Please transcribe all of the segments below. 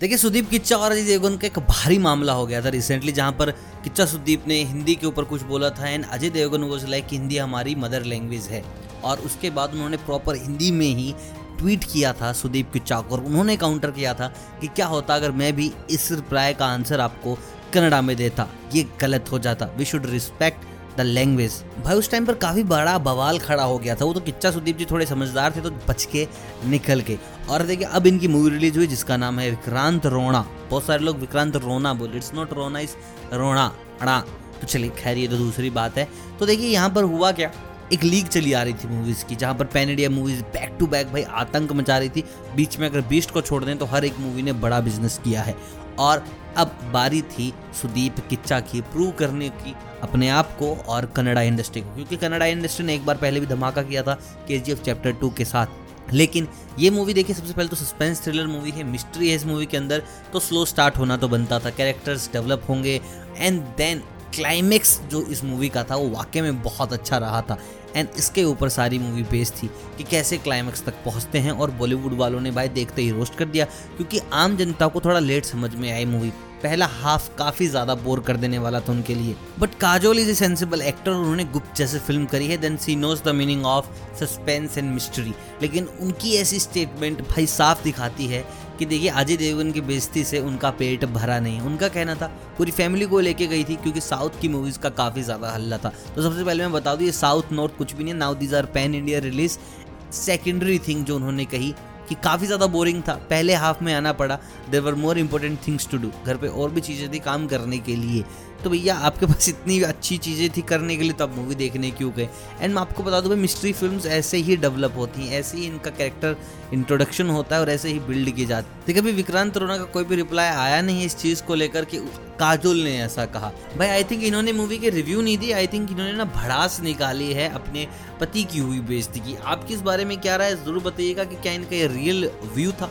देखिए, सुदीप किच्चा और अजय देवगन का एक भारी मामला हो गया था रिसेंटली जहाँ पर किच्चा सुदीप ने हिंदी के ऊपर कुछ बोला था एंड अजय देवगन वो लाइक हिंदी हमारी मदर लैंग्वेज है। और उसके बाद उन्होंने प्रॉपर हिंदी में ही ट्वीट किया था सुदीप किच्चा को और उन्होंने काउंटर किया था कि क्या होता अगर मैं भी इस रिप्लाई का आंसर आपको कनाडा में देता। ये गलत हो जाता। We should respect language. भाई, उस टाइम पर काफ़ी बड़ा बवाल खड़ा हो गया था। वो तो किच्चा सुदीप जी थोड़े समझदार थे तो बच के, निकल के। और देखिए, अब इनकी मूवी रिलीज़ हुई, जिसका नाम है विक्रांत रोना बहुत सारे लोग विक्रांत रोना बोले इट्स नॉट रोना इस रोना अड़ा तो चलिए, खैर, ये तो दूसरी बात है। तो देखिए, यहाँ पर हुआ क्या? एक लीग चली आ रही थी मूवीज़ की, जहाँ पर pan India movies back to back भाई, आतंक मचा रही थी। बीच में अगर बीस्ट को छोड़ दें तो हर एक मूवी ने बड़ा बिज़नेस किया है। और अब बारी थी सुदीप किच्चा की प्रूव करने की, अपने आप को और कनाडा इंडस्ट्री को। क्योंकि कनाडा इंडस्ट्री ने एक बार पहले भी धमाका किया था के चैप्टर टू के साथ। लेकिन ये मूवी देखिए, सबसे पहले तो सस्पेंस थ्रिलर मूवी है मिस्ट्री है इस मूवी के अंदर तो स्लो स्टार्ट होना तो बनता था कैरेक्टर्स डेवलप होंगे एंड देन क्लाइमेक्स जो इस मूवी का था, वो वाकई में बहुत अच्छा रहा था। एंड इसके ऊपर सारी मूवी बेस्ड थी कि कैसे क्लाइमेक्स तक पहुँचते हैं और बॉलीवुड वालों ने भाई देखते ही रोस्ट कर दिया, क्योंकि आम जनता को थोड़ा लेट समझ में आई मूवी। पहला हाफ़ काफ़ी ज़्यादा बोर कर देने वाला था उनके लिए। But Kajol is a sensible actor उन्होंने गुप्त जैसे फ़िल्म करी है then she knows the meaning of suspense and mystery लेकिन उनकी ऐसी स्टेटमेंट भाई साफ़ दिखाती है कि देखिए, अजय देवगन की बेजती से उनका पेट भरा नहीं। उनका कहना था, पूरी फैमिली को लेके गई थी क्योंकि साउथ की मूवीज़ का काफ़ी ज़्यादा हल्ला था। तो सबसे पहले मैं बता दूँ, ये साउथ नॉर्थ कुछ भी नहीं now these are pan India release secondary thing जो उन्होंने कही कि काफ़ी ज़्यादा बोरिंग था। पहले हाफ़ में आना पड़ा। There were more important things to do घर पे और भी चीज़ें थी काम करने के लिए। तो भैया, आपके पास इतनी अच्छी चीज़ें थी करने के लिए तो आप मूवी देखने क्यों गए? एंड मैं आपको बता दूँ, भाई मिस्ट्री फिल्म्स ऐसे ही डेवलप होती हैं। ऐसे ही इनका कैरेक्टर इंट्रोडक्शन होता है और ऐसे ही बिल्ड की जाती है। देखिए, अभी विक्रांत रोना का कोई भी रिप्लाई आया नहीं इस चीज़ को लेकर कि काजुल ने ऐसा कहा। भाई आई थिंक इन्होंने मूवी के रिव्यू नहीं दी आई थिंक इन्होंने ना भड़ास निकाली है अपने पति की हुई बेइज्जती की। आपकी इस बारे में क्या राय ज़रूर बताइएगा कि क्या इनका ये रियल व्यू था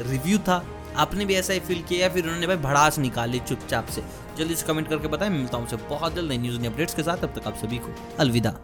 रिव्यू था। आपने भी ऐसा ही फील किया या फिर उन्होंने भाई भड़ास निकाली चुपचाप से? जल्दी से कमेंट करके बताएँ, मिलता हूँ बहुत जल्द नई न्यूज़ अपडेट्स के साथ। अब तक आप सभी को अलविदा।